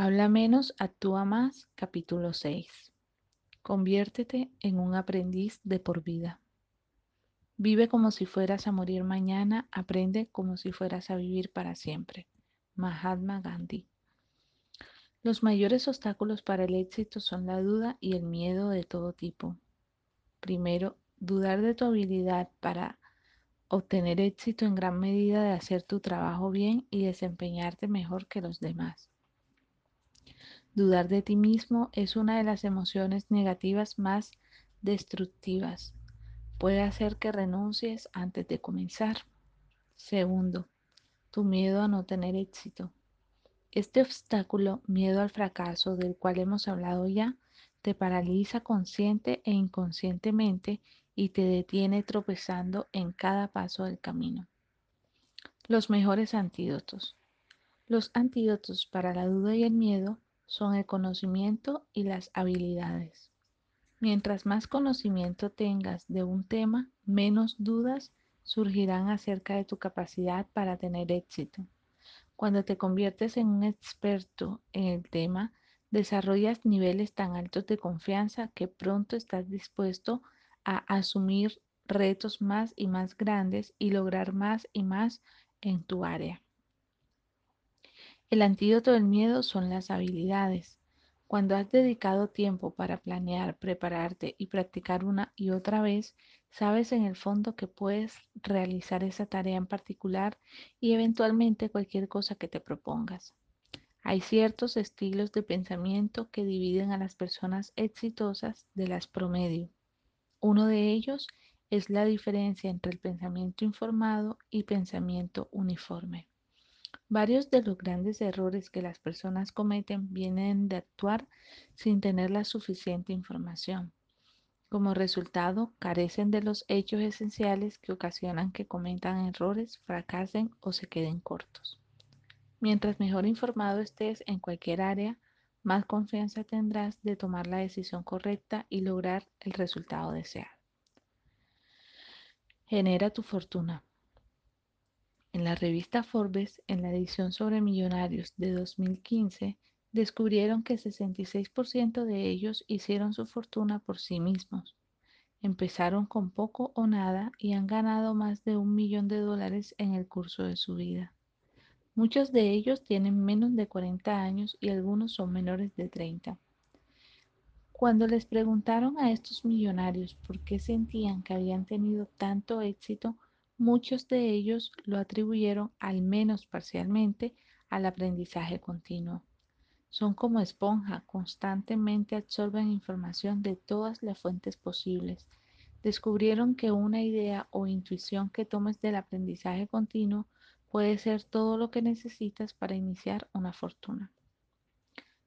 Habla menos, actúa más, capítulo 6. Conviértete en un aprendiz de por vida. Vive como si fueras a morir mañana, aprende como si fueras a vivir para siempre. Mahatma Gandhi. Los mayores obstáculos para el éxito son la duda y el miedo de todo tipo. Primero, dudar de tu habilidad para obtener éxito en gran medida de hacer tu trabajo bien y desempeñarte mejor que los demás. Dudar de ti mismo es una de las emociones negativas más destructivas. Puede hacer que renuncies antes de comenzar. Segundo, tu miedo a no tener éxito. Este obstáculo, miedo al fracaso del cual hemos hablado ya, te paraliza consciente e inconscientemente y te detiene tropezando en cada paso del camino. Los mejores antídotos. Los antídotos para la duda y el miedo son el conocimiento y las habilidades. Mientras más conocimiento tengas de un tema, menos dudas surgirán acerca de tu capacidad para tener éxito. Cuando te conviertes en un experto en el tema, desarrollas niveles tan altos de confianza que pronto estás dispuesto a asumir retos más y más grandes y lograr más y más en tu área. El antídoto del miedo son las habilidades. Cuando has dedicado tiempo para planear, prepararte y practicar una y otra vez, sabes en el fondo que puedes realizar esa tarea en particular y eventualmente cualquier cosa que te propongas. Hay ciertos estilos de pensamiento que dividen a las personas exitosas de las promedio. Uno de ellos es la diferencia entre el pensamiento informado y pensamiento uniforme. Varios de los grandes errores que las personas cometen vienen de actuar sin tener la suficiente información. Como resultado, carecen de los hechos esenciales que ocasionan que cometan errores, fracasen o se queden cortos. Mientras mejor informado estés en cualquier área, más confianza tendrás de tomar la decisión correcta y lograr el resultado deseado. Genera tu fortuna. En la revista Forbes, en la edición sobre millonarios de 2015, descubrieron que 66% de ellos hicieron su fortuna por sí mismos. Empezaron con poco o nada y han ganado más de un millón de dólares en el curso de su vida. Muchos de ellos tienen menos de 40 años y algunos son menores de 30. Cuando les preguntaron a estos millonarios por qué sentían que habían tenido tanto éxito, muchos de ellos lo atribuyeron, al menos parcialmente, al aprendizaje continuo. Son como esponja, constantemente absorben información de todas las fuentes posibles. Descubrieron que una idea o intuición que tomes del aprendizaje continuo puede ser todo lo que necesitas para iniciar una fortuna.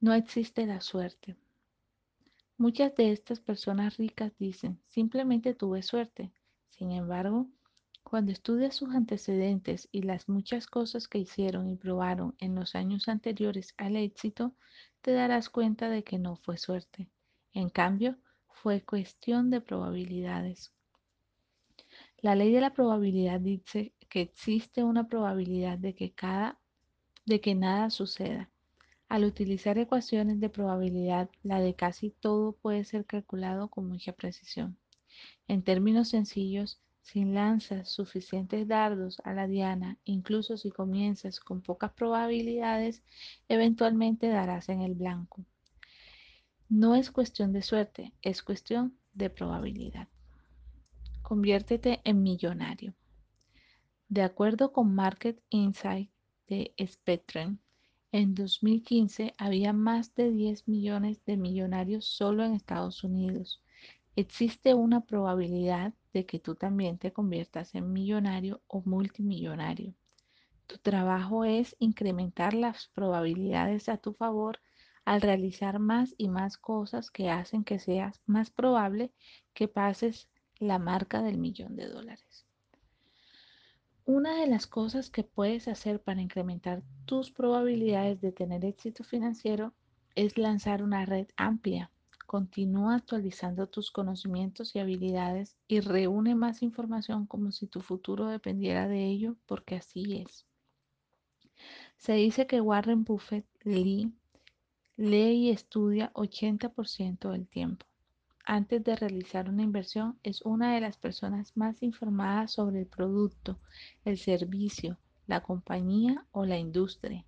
No existe la suerte. Muchas de estas personas ricas dicen, simplemente tuve suerte. Sin embargo, cuando estudias sus antecedentes y las muchas cosas que hicieron y probaron en los años anteriores al éxito, te darás cuenta de que no fue suerte. En cambio, fue cuestión de probabilidades. La ley de la probabilidad dice que existe una probabilidad de que, cada, de que nada suceda. Al utilizar ecuaciones de probabilidad, la de casi todo puede ser calculado con mucha precisión. En términos sencillos, si lanzas suficientes dardos a la diana, incluso si comienzas con pocas probabilidades, eventualmente darás en el blanco. No es cuestión de suerte, es cuestión de probabilidad. Conviértete en millonario. De acuerdo con Market Insight de Spectrum, en 2015 había más de 10 millones de millonarios solo en Estados Unidos. Existe una probabilidad de que tú también te conviertas en millonario o multimillonario. Tu trabajo es incrementar las probabilidades a tu favor al realizar más y más cosas que hacen que seas más probable que pases la marca del millón de dólares. Una de las cosas que puedes hacer para incrementar tus probabilidades de tener éxito financiero es lanzar una red amplia. Continúa actualizando tus conocimientos y habilidades y reúne más información como si tu futuro dependiera de ello, porque así es. Se dice que Warren Buffett, Lee Lee y estudia 80% del tiempo. Antes de realizar una inversión, es una de las personas más informadas sobre el producto, el servicio, la compañía o la industria.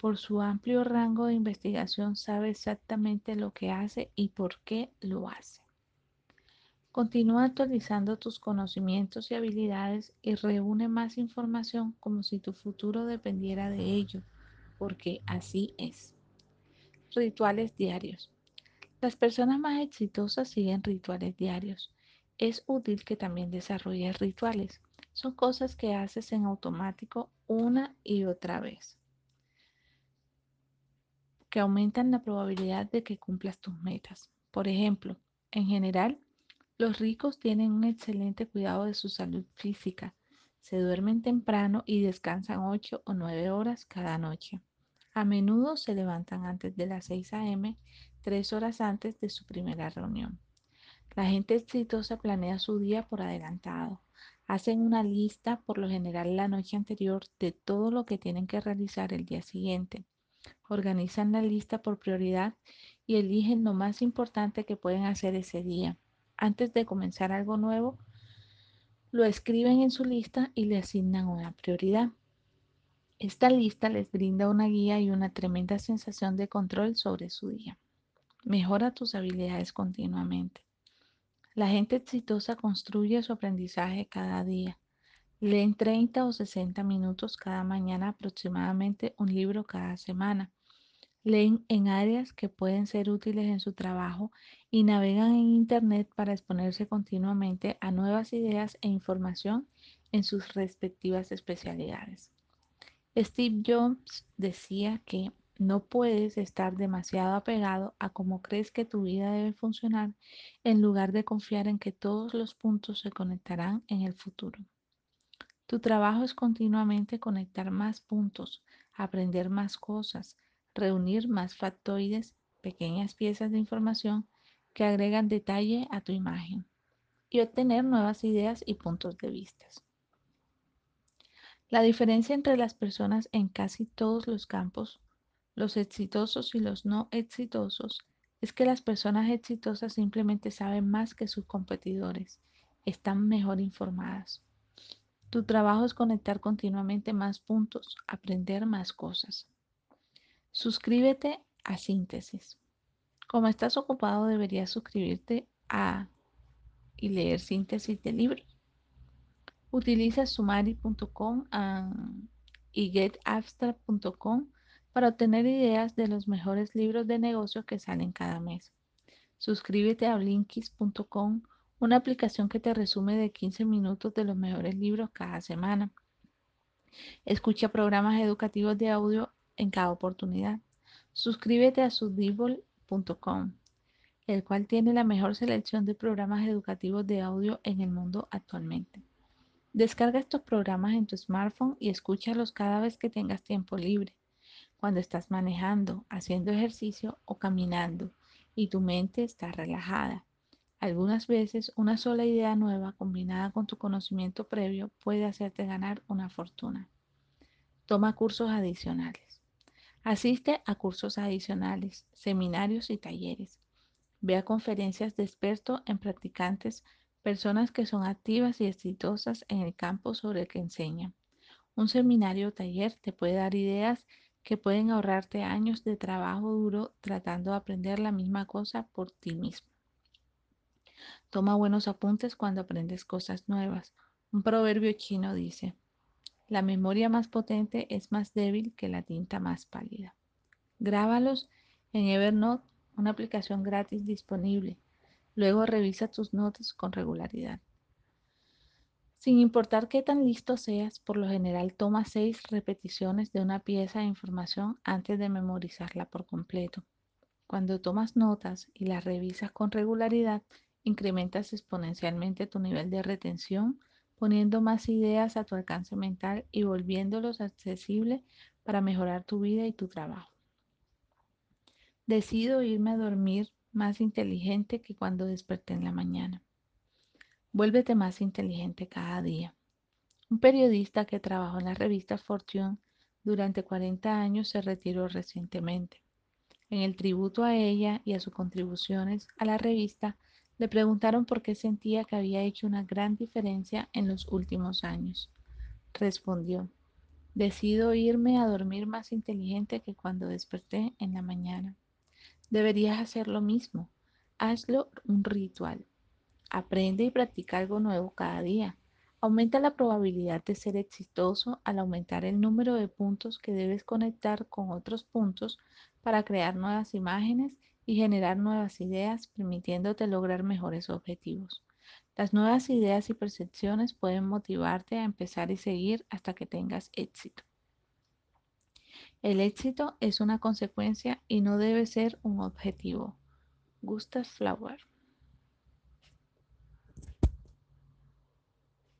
Por su amplio rango de investigación sabe exactamente lo que hace y por qué lo hace. Continúa actualizando tus conocimientos y habilidades y reúne más información como si tu futuro dependiera de ello, porque así es. Rituales diarios. Las personas más exitosas siguen rituales diarios. Es útil que también desarrolles rituales. Son cosas que haces en automático una y otra vez, que aumentan la probabilidad de que cumplas tus metas. Por ejemplo, en general, los ricos tienen un excelente cuidado de su salud física. Se duermen temprano y descansan 8 o 9 horas cada noche. A menudo se levantan antes de las 6 a.m., tres horas antes de su primera reunión. La gente exitosa planea su día por adelantado. Hacen una lista, por lo general la noche anterior, de todo lo que tienen que realizar el día siguiente. Organizan la lista por prioridad y eligen lo más importante que pueden hacer ese día antes de comenzar algo nuevo, lo escriben en su lista y le asignan una prioridad. Esta lista les brinda una guía y una tremenda sensación de control sobre su día. Mejora tus habilidades continuamente. La gente exitosa construye su aprendizaje cada día. Leen 30 o 60 minutos cada mañana, aproximadamente un libro cada semana. Leen en áreas que pueden ser útiles en su trabajo y navegan en Internet para exponerse continuamente a nuevas ideas e información en sus respectivas especialidades. Steve Jobs decía que no puedes estar demasiado apegado a cómo crees que tu vida debe funcionar en lugar de confiar en que todos los puntos se conectarán en el futuro. Tu trabajo es continuamente conectar más puntos, aprender más cosas, reunir más factoides, pequeñas piezas de información que agregan detalle a tu imagen y obtener nuevas ideas y puntos de vista. La diferencia entre las personas en casi todos los campos, los exitosos y los no exitosos, es que las personas exitosas simplemente saben más que sus competidores, están mejor informadas. Tu trabajo es conectar continuamente más puntos, aprender más cosas. Suscríbete a Síntesis. Como estás ocupado, deberías suscribirte a y leer síntesis de libros. Utiliza sumari.com y getabstract.com para obtener ideas de los mejores libros de negocio que salen cada mes. Suscríbete a blinkist.com, una aplicación que te resume de 15 minutos de los mejores libros cada semana. Escucha programas educativos de audio en cada oportunidad. Suscríbete a sudible.com, el cual tiene la mejor selección de programas educativos de audio en el mundo actualmente. Descarga estos programas en tu smartphone y escúchalos cada vez que tengas tiempo libre, cuando estás manejando, haciendo ejercicio o caminando y tu mente está relajada. Algunas veces una sola idea nueva combinada con tu conocimiento previo puede hacerte ganar una fortuna. Toma cursos adicionales. Asiste a cursos adicionales, seminarios y talleres. Ve a conferencias de expertos en practicantes, personas que son activas y exitosas en el campo sobre el que enseñan. Un seminario o taller te puede dar ideas que pueden ahorrarte años de trabajo duro tratando de aprender la misma cosa por ti mismo. Toma buenos apuntes cuando aprendes cosas nuevas. Un proverbio chino dice, la memoria más potente es más débil que la tinta más pálida. Grábalos en Evernote, una aplicación gratis disponible. Luego revisa tus notas con regularidad. Sin importar qué tan listo seas, por lo general toma seis repeticiones de una pieza de información antes de memorizarla por completo. Cuando tomas notas y las revisas con regularidad, incrementas exponencialmente tu nivel de retención poniendo más ideas a tu alcance mental y volviéndolos accesibles para mejorar tu vida y tu trabajo. Decido irme a dormir más inteligente que cuando desperté en la mañana. Vuélvete más inteligente cada día. Un periodista que trabajó en la revista Fortune durante 40 años se retiró recientemente. En el tributo a ella y a sus contribuciones a la revista, le preguntaron por qué sentía que había hecho una gran diferencia en los últimos años. Respondió, decido irme a dormir más inteligente que cuando desperté en la mañana. Deberías hacer lo mismo. Hazlo un ritual. Aprende y practica algo nuevo cada día. Aumenta la probabilidad de ser exitoso al aumentar el número de puntos que debes conectar con otros puntos para crear nuevas imágenes y generar nuevas ideas, permitiéndote lograr mejores objetivos. Las nuevas ideas y percepciones pueden motivarte a empezar y seguir hasta que tengas éxito. El éxito es una consecuencia y no debe ser un objetivo. Gustav Flower